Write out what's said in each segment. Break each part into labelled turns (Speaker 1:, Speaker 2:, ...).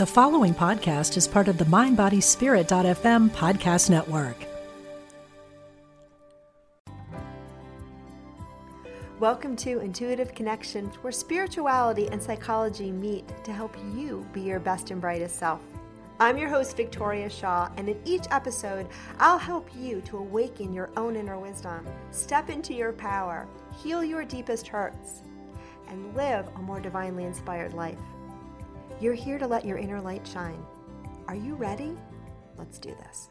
Speaker 1: The following podcast is part of the MindBodySpirit.fm podcast network.
Speaker 2: Welcome to Intuitive Connections, where spirituality and psychology meet to help you be your best and brightest self. I'm your host, Victoria Shaw, and in each episode, I'll help you to awaken your own inner wisdom, step into your power, heal your deepest hurts, and live a more divinely inspired life. You're here to let your inner light shine. Are you ready? Let's do this.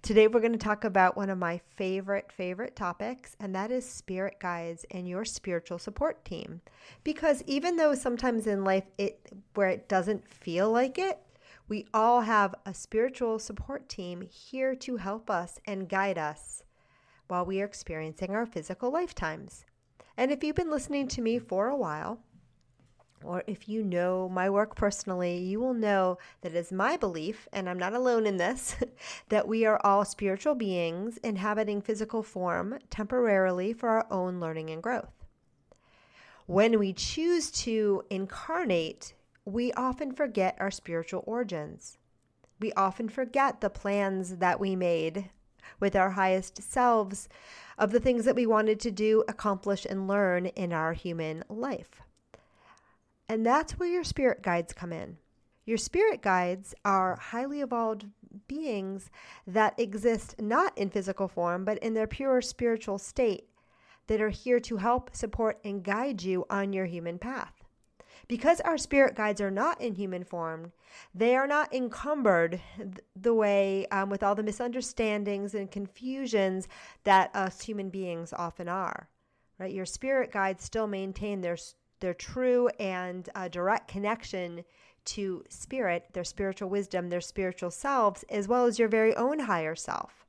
Speaker 2: Today, we're going to talk about one of my favorite, favorite topics, and that is spirit guides and your spiritual support team. Because even though sometimes in life it where it doesn't feel like it, we all have a spiritual support team here to help us and guide us while we are experiencing our physical lifetimes. And if you've been listening to me for a while, or if you know my work personally, you will know that it is my belief, and I'm not alone in this, that we are all spiritual beings inhabiting physical form temporarily for our own learning and growth. When we choose to incarnate, we often forget our spiritual origins. We often forget the plans that we made with our highest selves of the things that we wanted to do, accomplish, and learn in our human life. And that's where your spirit guides come in. Your spirit guides are highly evolved beings that exist not in physical form, but in their pure spiritual state that are here to help, support, and guide you on your human path. Because our spirit guides are not in human form, they are not encumbered the way um, with all the misunderstandings and confusions that us human beings often are. Right? Your spirit guides still maintain their their true and uh, direct connection to spirit, their spiritual wisdom, their spiritual selves, as well as your very own higher self.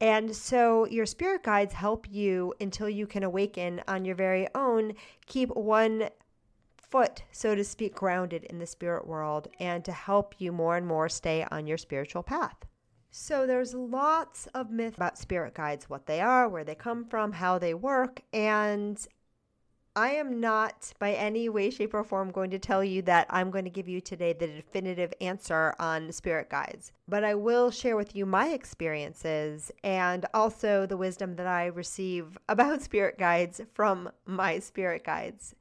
Speaker 2: And so your spirit guides help you until you can awaken on your very own, keep one foot, so to speak, grounded in the spirit world, and to help you more and more stay on your spiritual path. So there's lots of myth about spirit guides, what they are, where they come from, how they work, and I am not by any way, shape, or form going to tell you that I'm going to give you today the definitive answer on spirit guides, but I will share with you my experiences and also the wisdom that I receive about spirit guides from my spirit guides.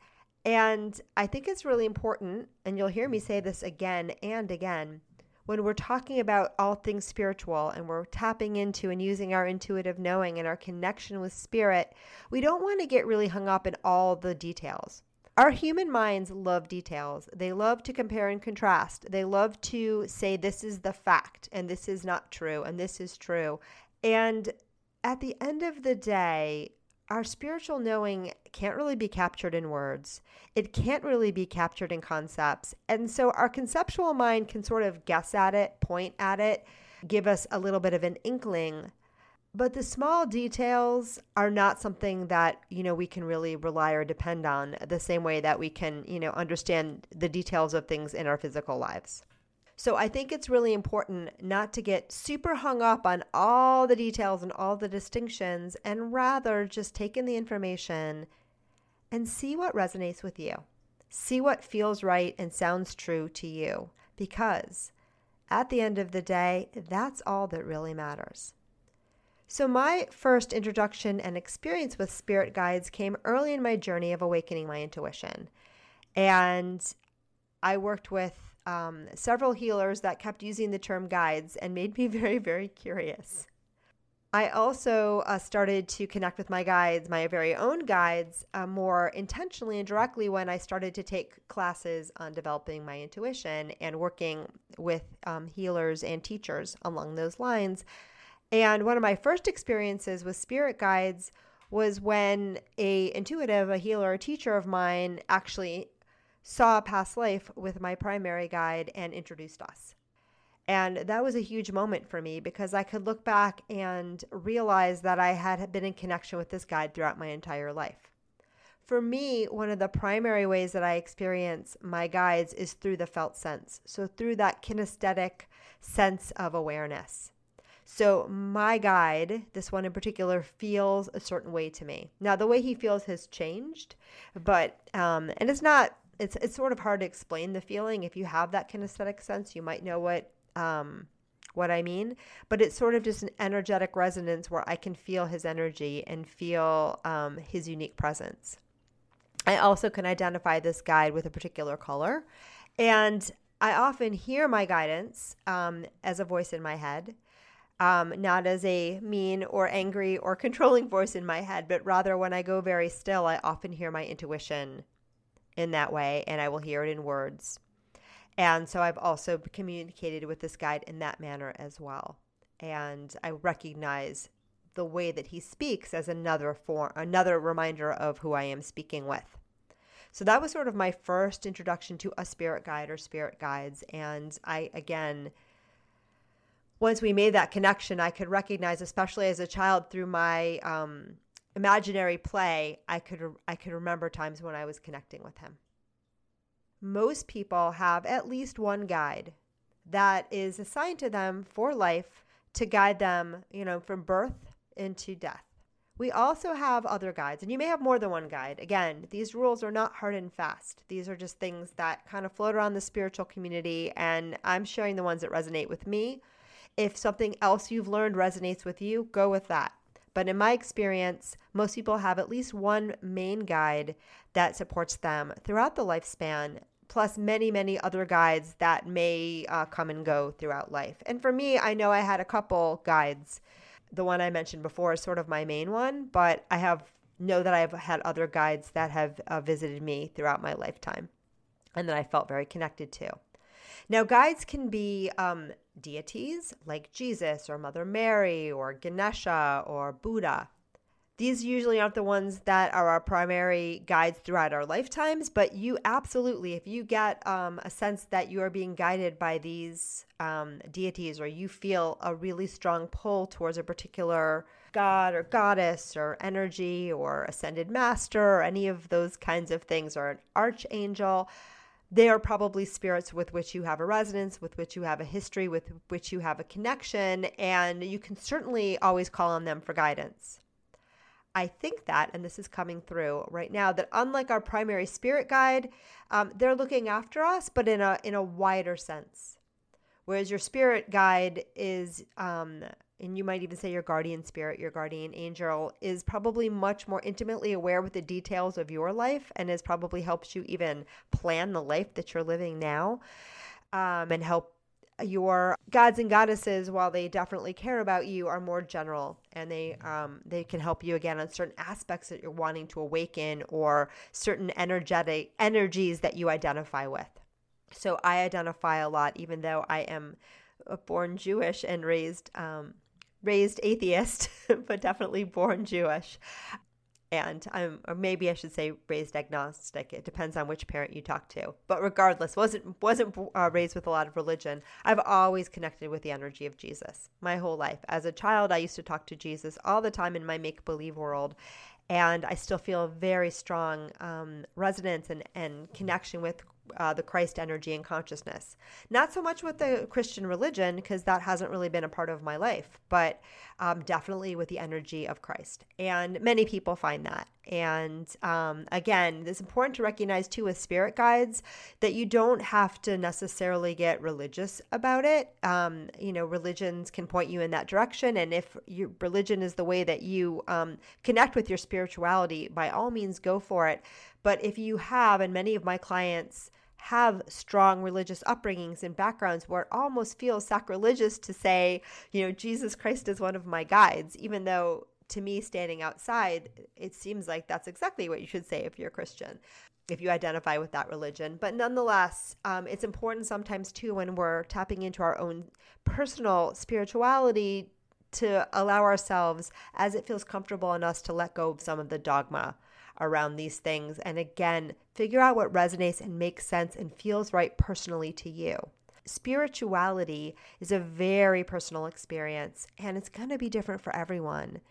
Speaker 2: And I think it's really important, and you'll hear me say this again and again when we're talking about all things spiritual and we're tapping into and using our intuitive knowing and our connection with spirit, we don't want to get really hung up in all the details. Our human minds love details. They love to compare and contrast. They love to say, this is the fact, and this is not true, and this is true. And at the end of the day, our spiritual knowing can't really be captured in words. It can't really be captured in concepts. And so our conceptual mind can sort of guess at it, point at it, give us a little bit of an inkling. But the small details are not something that, you know, we can really rely or depend on the same way that we can, you know, understand the details of things in our physical lives. So I think it's really important not to get super hung up on all the details and all the distinctions and rather just take in the information and see what resonates with you. See what feels right and sounds true to you because at the end of the day, that's all that really matters. So, my first introduction and experience with spirit guides came early in my journey of awakening my intuition. And I worked with um, several healers that kept using the term guides and made me very, very curious. I also uh, started to connect with my guides, my very own guides, uh, more intentionally and directly when I started to take classes on developing my intuition and working with um, healers and teachers along those lines. And one of my first experiences with spirit guides was when a intuitive, a healer, a teacher of mine actually saw a past life with my primary guide and introduced us. And that was a huge moment for me because I could look back and realize that I had been in connection with this guide throughout my entire life. For me, one of the primary ways that I experience my guides is through the felt sense. So, through that kinesthetic sense of awareness. So, my guide, this one in particular, feels a certain way to me. Now, the way he feels has changed, but, um, and it's not it's it's sort of hard to explain the feeling. If you have that kinesthetic sense, you might know what um, what I mean. But it's sort of just an energetic resonance where I can feel his energy and feel um, his unique presence. I also can identify this guide with a particular color, and I often hear my guidance um, as a voice in my head. Um, not as a mean or angry or controlling voice in my head, but rather when I go very still, I often hear my intuition in that way, and I will hear it in words. And so I've also communicated with this guide in that manner as well. And I recognize the way that he speaks as another form, another reminder of who I am speaking with. So that was sort of my first introduction to a spirit guide or spirit guides. And I, again, once we made that connection, I could recognize, especially as a child, through my um, imaginary play, I could I could remember times when I was connecting with him. Most people have at least one guide that is assigned to them for life to guide them, you know, from birth into death. We also have other guides, and you may have more than one guide. Again, these rules are not hard and fast. These are just things that kind of float around the spiritual community, and I'm sharing the ones that resonate with me. If something else you've learned resonates with you, go with that. But in my experience, most people have at least one main guide that supports them throughout the lifespan, plus many, many other guides that may uh, come and go throughout life. And for me, I know I had a couple guides. The one I mentioned before is sort of my main one, but I have know that I've had other guides that have uh, visited me throughout my lifetime and that I felt very connected to. Now, guides can be um, deities like Jesus or Mother Mary or Ganesha or Buddha. These usually aren't the ones that are our primary guides throughout our lifetimes, but you absolutely, if you get um, a sense that you are being guided by these um, deities or you feel a really strong pull towards a particular god or goddess or energy or ascended master or any of those kinds of things or an archangel, they are probably spirits with which you have a resonance, with which you have a history, with which you have a connection, and you can certainly always call on them for guidance. I think that, and this is coming through right now, that unlike our primary spirit guide, um, they're looking after us, but in a in a wider sense. Whereas your spirit guide is um, and you might even say your guardian spirit, your guardian angel, is probably much more intimately aware with the details of your life and has probably helps you even plan the life that you're living now um, and help your gods and goddesses while they definitely care about you are more general. And they um, they can help you again on certain aspects that you're wanting to awaken or certain energetic energies that you identify with. So i identify a lot even though i am born jewish and raised um, raised atheist, but definitely born Jewish. And I'm, or maybe I should say raised agnostic. It depends on which parent you talk to. But regardless, wasn't wasn't uh, raised with a lot of religion. I've always connected with the energy of Jesus my whole life. As a child, I used to talk to Jesus all the time in my make believe world, and I still feel a very strong um, resonance and, and connection with uh, the Christ energy and consciousness. Not so much with the Christian religion, because that hasn't really been a part of my life, but um, definitely with the energy of Christ. And many people find that. And um, again, it's important to recognize too with spirit guides that you don't have to necessarily get religious about it. Um, you know, religions can point you in that direction. And if your religion is the way that you um, connect with your spirituality, by all means, go for it. But if you have, and many of my clients have strong religious upbringings and backgrounds where it almost feels sacrilegious to say, you know, Jesus Christ is one of my guides, even though to me, standing outside, it seems like that's exactly what you should say if you're a Christian, if you identify with that religion. But nonetheless, um, it's important sometimes too when we're tapping into our own personal spirituality to allow ourselves, as it feels comfortable in us, to let go of some of the dogma around these things. And again, figure out what resonates and makes sense and feels right personally to you. Spirituality is a very personal experience and it's going to be different for everyone.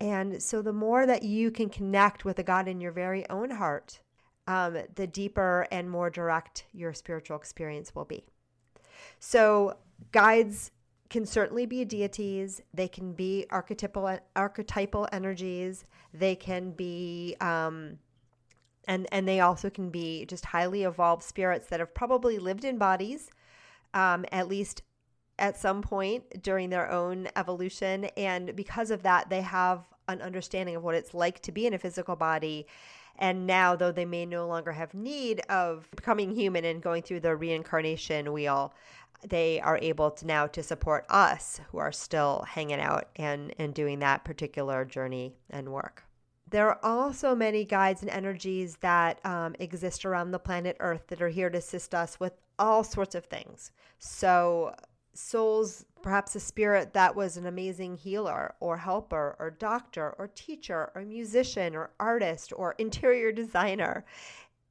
Speaker 2: And so, the more that you can connect with a God in your very own heart, um, the deeper and more direct your spiritual experience will be. So, guides can certainly be deities. They can be archetypal archetypal energies. They can be um, And, and they also can be just highly evolved spirits that have probably lived in bodies, um, at least at some point during their own evolution. And because of that, they have an understanding of what it's like to be in a physical body. And now, though they may no longer have need of becoming human and going through the reincarnation wheel, they are able to now to support us who are still hanging out and, and doing that particular journey and work. There are also many guides and energies that um, exist around the planet Earth that are here to assist us with all sorts of things. So, souls, perhaps a spirit that was an amazing healer or helper or doctor or teacher or musician or artist or interior designer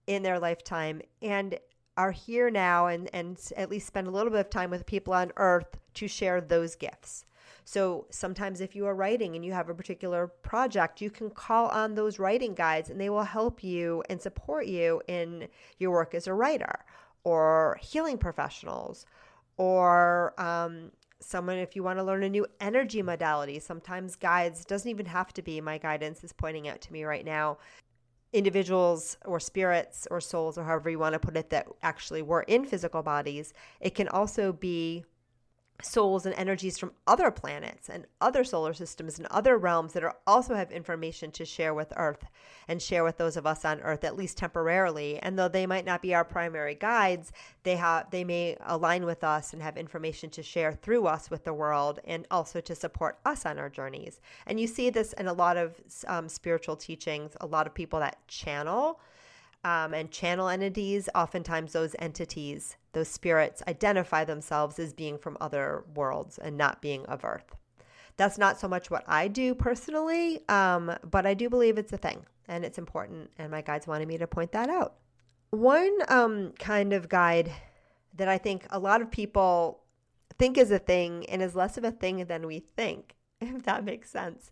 Speaker 2: in their lifetime. And are here now and, and at least spend a little bit of time with people on earth to share those gifts. So sometimes if you are writing and you have a particular project, you can call on those writing guides and they will help you and support you in your work as a writer or healing professionals or um, someone if you want to learn a new energy modality sometimes guides doesn't even have to be my guidance is pointing out to me right now individuals or spirits or souls or however you want to put it that actually were in physical bodies it can also be souls and energies from other planets and other solar systems and other realms that are also have information to share with earth and share with those of us on earth at least temporarily. And though they might not be our primary guides they have they may align with us and have information to share through us with the world and also to support us on our journeys. And you see this in a lot of um, spiritual teachings a lot of people that channel um, and channel entities, oftentimes those entities, those spirits, identify themselves as being from other worlds and not being of Earth. That's not so much what I do personally, um, but I do believe it's a thing and it's important. And my guides wanted me to point that out. One um, kind of guide that I think a lot of people think is a thing and is less of a thing than we think, if that makes sense,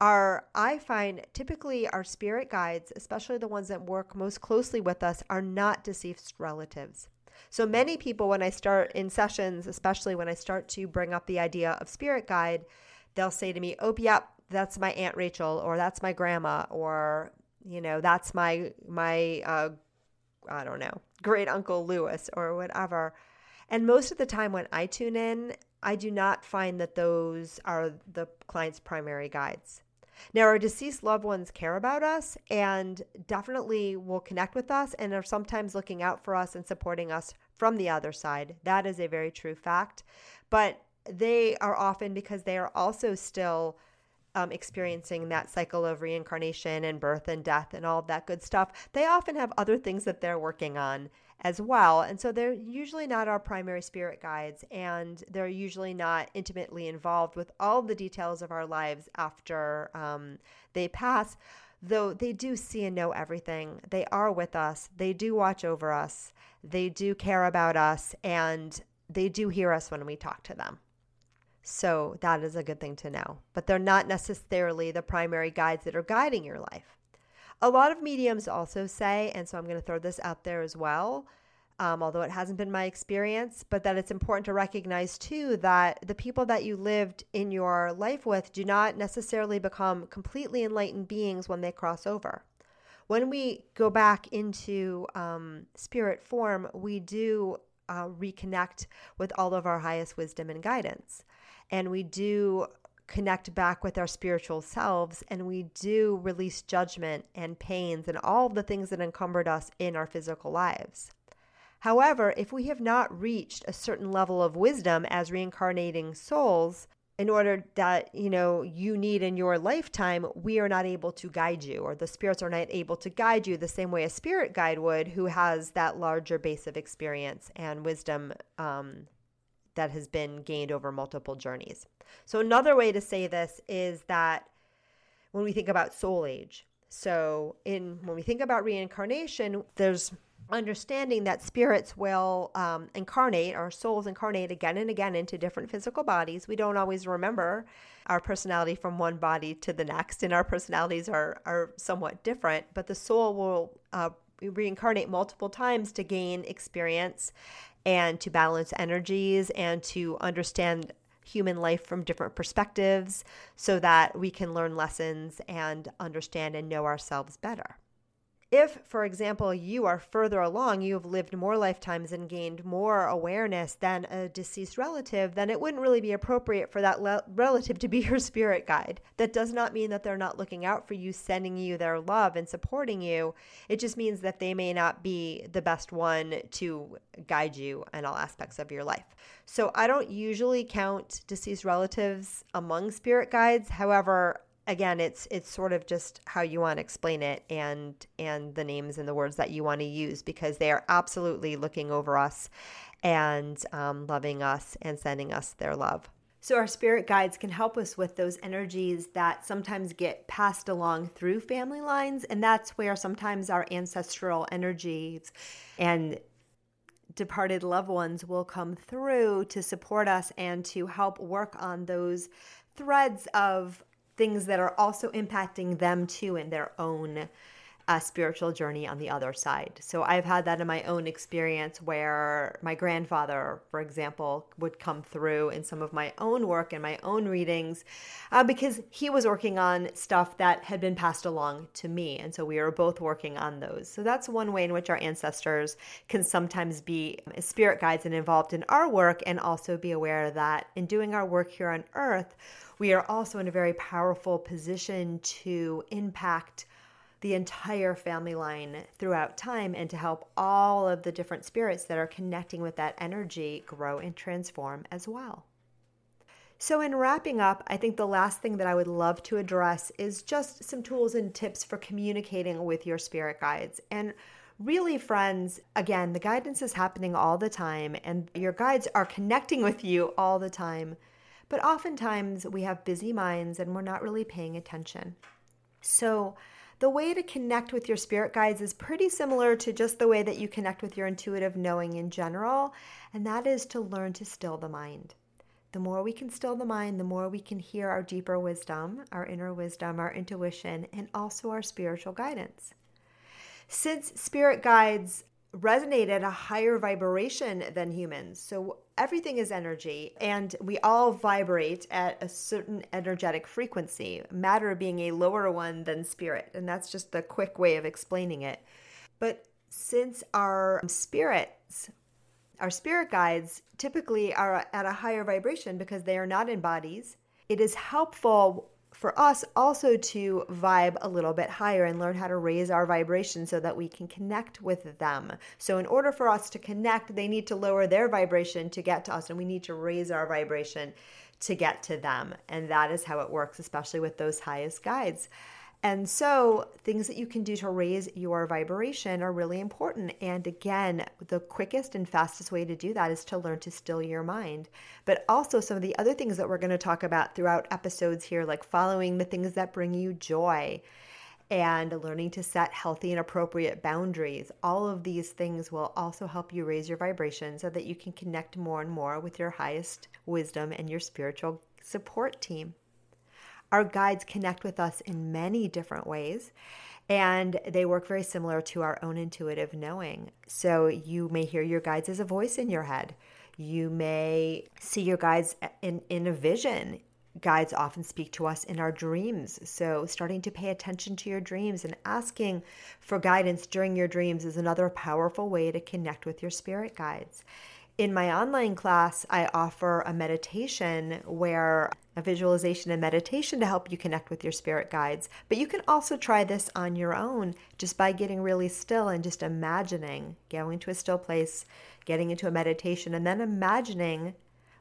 Speaker 2: are I find typically our spirit guides, especially the ones that work most closely with us, are not deceased relatives. So many people, when I start in sessions, especially when I start to bring up the idea of spirit guide, they'll say to me, "Oh, yep, that's my aunt Rachel, or that's my grandma, or you know, that's my my uh, I don't know, great uncle Lewis, or whatever." And most of the time, when I tune in, I do not find that those are the client's primary guides. Now, our deceased loved ones care about us and definitely will connect with us and are sometimes looking out for us and supporting us from the other side. That is a very true fact. But they are often because they are also still um, experiencing that cycle of reincarnation and birth and death and all that good stuff, they often have other things that they're working on as well. And so they're usually not our primary spirit guides, and they're usually not intimately involved with all the details of our lives after um, they pass, though they do see and know everything. They are with us, they do watch over us, they do care about us, and they do hear us when we talk to them. So that is a good thing to know. But they're not necessarily the primary guides that are guiding your life. A lot of mediums also say, and so I'm going to throw this out there as well, um, although it hasn't been my experience, but that it's important to recognize too that the people that you lived in your life with do not necessarily become completely enlightened beings when they cross over. When we go back into um, spirit form, we do uh, reconnect with all of our highest wisdom and guidance. And we do connect back with our spiritual selves and we do release judgment and pains and all the things that encumbered us in our physical lives. However, if we have not reached a certain level of wisdom as reincarnating souls, in order that you know you need in your lifetime we are not able to guide you or the spirits are not able to guide you the same way a spirit guide would who has that larger base of experience and wisdom um, that has been gained over multiple journeys. So, another way to say this is that when we think about soul age, so in when we think about reincarnation, there's understanding that spirits will um, incarnate, our souls incarnate again and again into different physical bodies. We don't always remember our personality from one body to the next, and our personalities are, are somewhat different, but the soul will uh, reincarnate multiple times to gain experience and to balance energies and to understand human life from different perspectives so that we can learn lessons and understand and know ourselves better. If, for example, you are further along, you have lived more lifetimes and gained more awareness than a deceased relative, then it wouldn't really be appropriate for that le- relative to be your spirit guide. That does not mean that they're not looking out for you, sending you their love and supporting you. It just means that they may not be the best one to guide you in all aspects of your life. So I don't usually count deceased relatives among spirit guides. However, again it's it's sort of just how you want to explain it and and the names and the words that you want to use because they are absolutely looking over us and um, loving us and sending us their love. So our spirit guides can help us with those energies that sometimes get passed along through family lines and that's where sometimes our ancestral energies and departed loved ones will come through to support us and to help work on those threads of things that are also impacting them too in their own uh, spiritual journey on the other side. So I've had that in my own experience where my grandfather, for example, would come through in some of my own work and my own readings uh, because he was working on stuff that had been passed along to me. And so we were both working on those. So that's one way in which our ancestors can sometimes be spirit guides and involved in our work and also be aware that in doing our work here on earth, we are also in a very powerful position to impact the entire family line throughout time and to help all of the different spirits that are connecting with that energy grow and transform as well. So, in wrapping up, I think the last thing that I would love to address is just some tools and tips for communicating with your spirit guides. And really, friends, again, the guidance is happening all the time, and your guides are connecting with you all the time. But oftentimes we have busy minds and we're not really paying attention. So, the way to connect with your spirit guides is pretty similar to just the way that you connect with your intuitive knowing in general, and that is to learn to still the mind. The more we can still the mind, the more we can hear our deeper wisdom, our inner wisdom, our intuition, and also our spiritual guidance. Since spirit guides resonate at a higher vibration than humans. So everything is energy and we all vibrate at a certain energetic frequency, matter being a lower one than spirit. And that's just the quick way of explaining it. But since our spirits, our spirit guides typically are at a higher vibration because they are not in bodies, it is helpful for us also to vibe a little bit higher and learn how to raise our vibration so that we can connect with them. So, in order for us to connect, they need to lower their vibration to get to us, and we need to raise our vibration to get to them. And that is how it works, especially with those highest guides. And so, things that you can do to raise your vibration are really important. And again, the quickest and fastest way to do that is to learn to still your mind. But also, some of the other things that we're going to talk about throughout episodes here, like following the things that bring you joy and learning to set healthy and appropriate boundaries. All of these things will also help you raise your vibration so that you can connect more and more with your highest wisdom and your spiritual support team. Our guides connect with us in many different ways, and they work very similar to our own intuitive knowing. So you may hear your guides as a voice in your head. You may see your guides in, in a vision. Guides often speak to us in our dreams. So, starting to pay attention to your dreams and asking for guidance during your dreams is another powerful way to connect with your spirit guides. In my online class, I offer a meditation where a visualization and meditation to help you connect with your spirit guides. But you can also try this on your own just by getting really still and just imagining going to a still place, getting into a meditation, and then imagining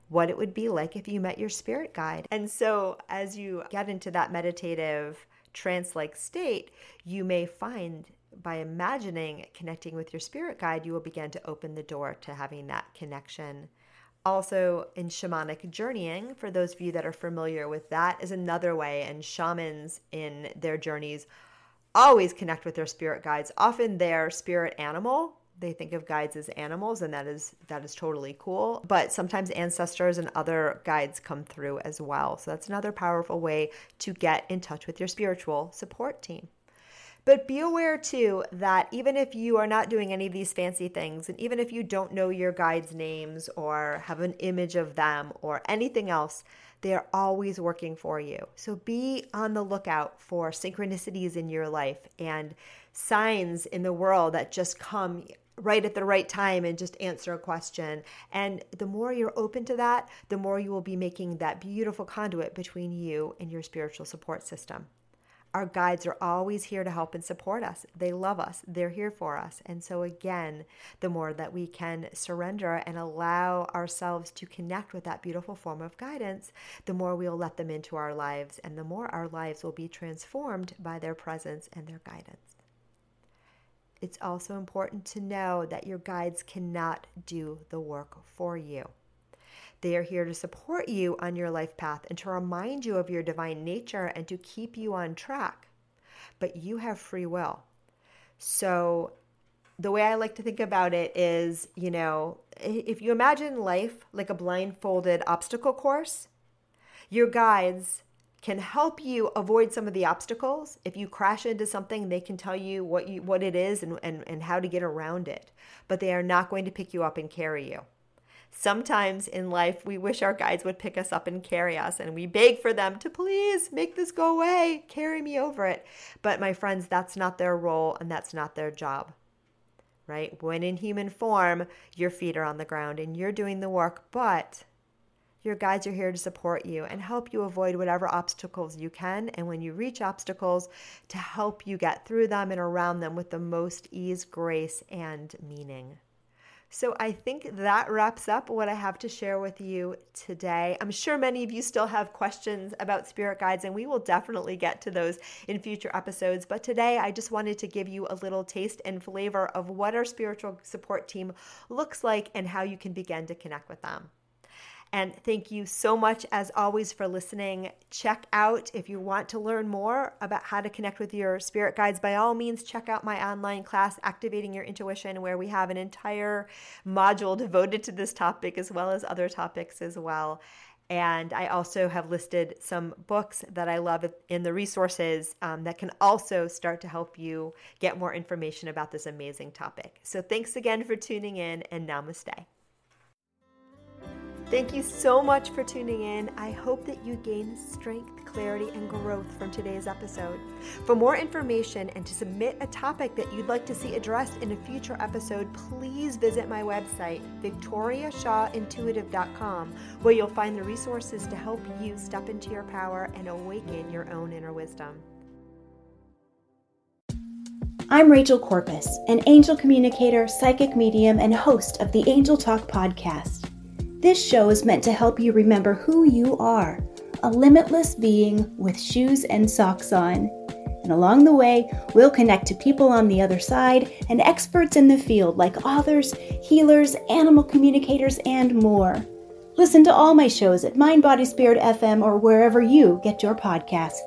Speaker 2: what it would be like if you met your spirit guide. And so, as you get into that meditative trance like state, you may find by imagining connecting with your spirit guide, you will begin to open the door to having that connection. Also, in shamanic journeying, for those of you that are familiar with that, is another way. And shamans in their journeys always connect with their spirit guides, often their spirit animal. They think of guides as animals, and that is that is totally cool. But sometimes ancestors and other guides come through as well. So that's another powerful way to get in touch with your spiritual support team. But be aware too that even if you are not doing any of these fancy things, and even if you don't know your guides' names or have an image of them or anything else, they are always working for you. So be on the lookout for synchronicities in your life and signs in the world that just come right at the right time and just answer a question. And the more you're open to that, the more you will be making that beautiful conduit between you and your spiritual support system. Our guides are always here to help and support us. They love us, they're here for us. And so, again, the more that we can surrender and allow ourselves to connect with that beautiful form of guidance, the more we'll let them into our lives, and the more our lives will be transformed by their presence and their guidance. It's also important to know that your guides cannot do the work for you. They are here to support you on your life path and to remind you of your divine nature and to keep you on track. But you have free will. So, the way I like to think about it is, you know, if you imagine life like a blindfolded obstacle course, your guides can help you avoid some of the obstacles. If you crash into something, they can tell you what you what it is and, and, and how to get around it. But they are not going to pick you up and carry you. Sometimes in life, we wish our guides would pick us up and carry us, and we beg for them to please make this go away, carry me over it. But my friends, that's not their role and that's not their job, right? When in human form, your feet are on the ground and you're doing the work, but your guides are here to support you and help you avoid whatever obstacles you can. And when you reach obstacles, to help you get through them and around them with the most ease, grace, and meaning. So I think that wraps up what I have to share with you today. I'm sure many of you still have questions about spirit guides, and we will definitely get to those in future episodes. But today, I just wanted to give you a little taste and flavor of what our spiritual support team looks like and how you can begin to connect with them. And thank you so much, as always, for listening. Check out if you want to learn more about how to connect with your spirit guides. By all means, check out my online class, Activating Your Intuition, where we have an entire module devoted to this topic, as well as other topics as well. And I also have listed some books that I love in the resources um, that can also start to help you get more information about this amazing topic. So, thanks again for tuning in, and namaste. Thank you so much for tuning in. I hope that you gain strength, clarity, and growth from today's episode. For more information and to submit a topic that you'd like to see addressed in a future episode, please visit my website, victoriashawintuitive.com, where you'll find the resources to help you step into your power and awaken your own inner wisdom.
Speaker 3: I'm Rachel Corpus, an angel communicator, psychic medium, and host of the Angel Talk podcast. This show is meant to help you remember who you are a limitless being with shoes and socks on. And along the way, we'll connect to people on the other side and experts in the field like authors, healers, animal communicators, and more. Listen to all my shows at Mind Body Spirit FM or wherever you get your podcasts.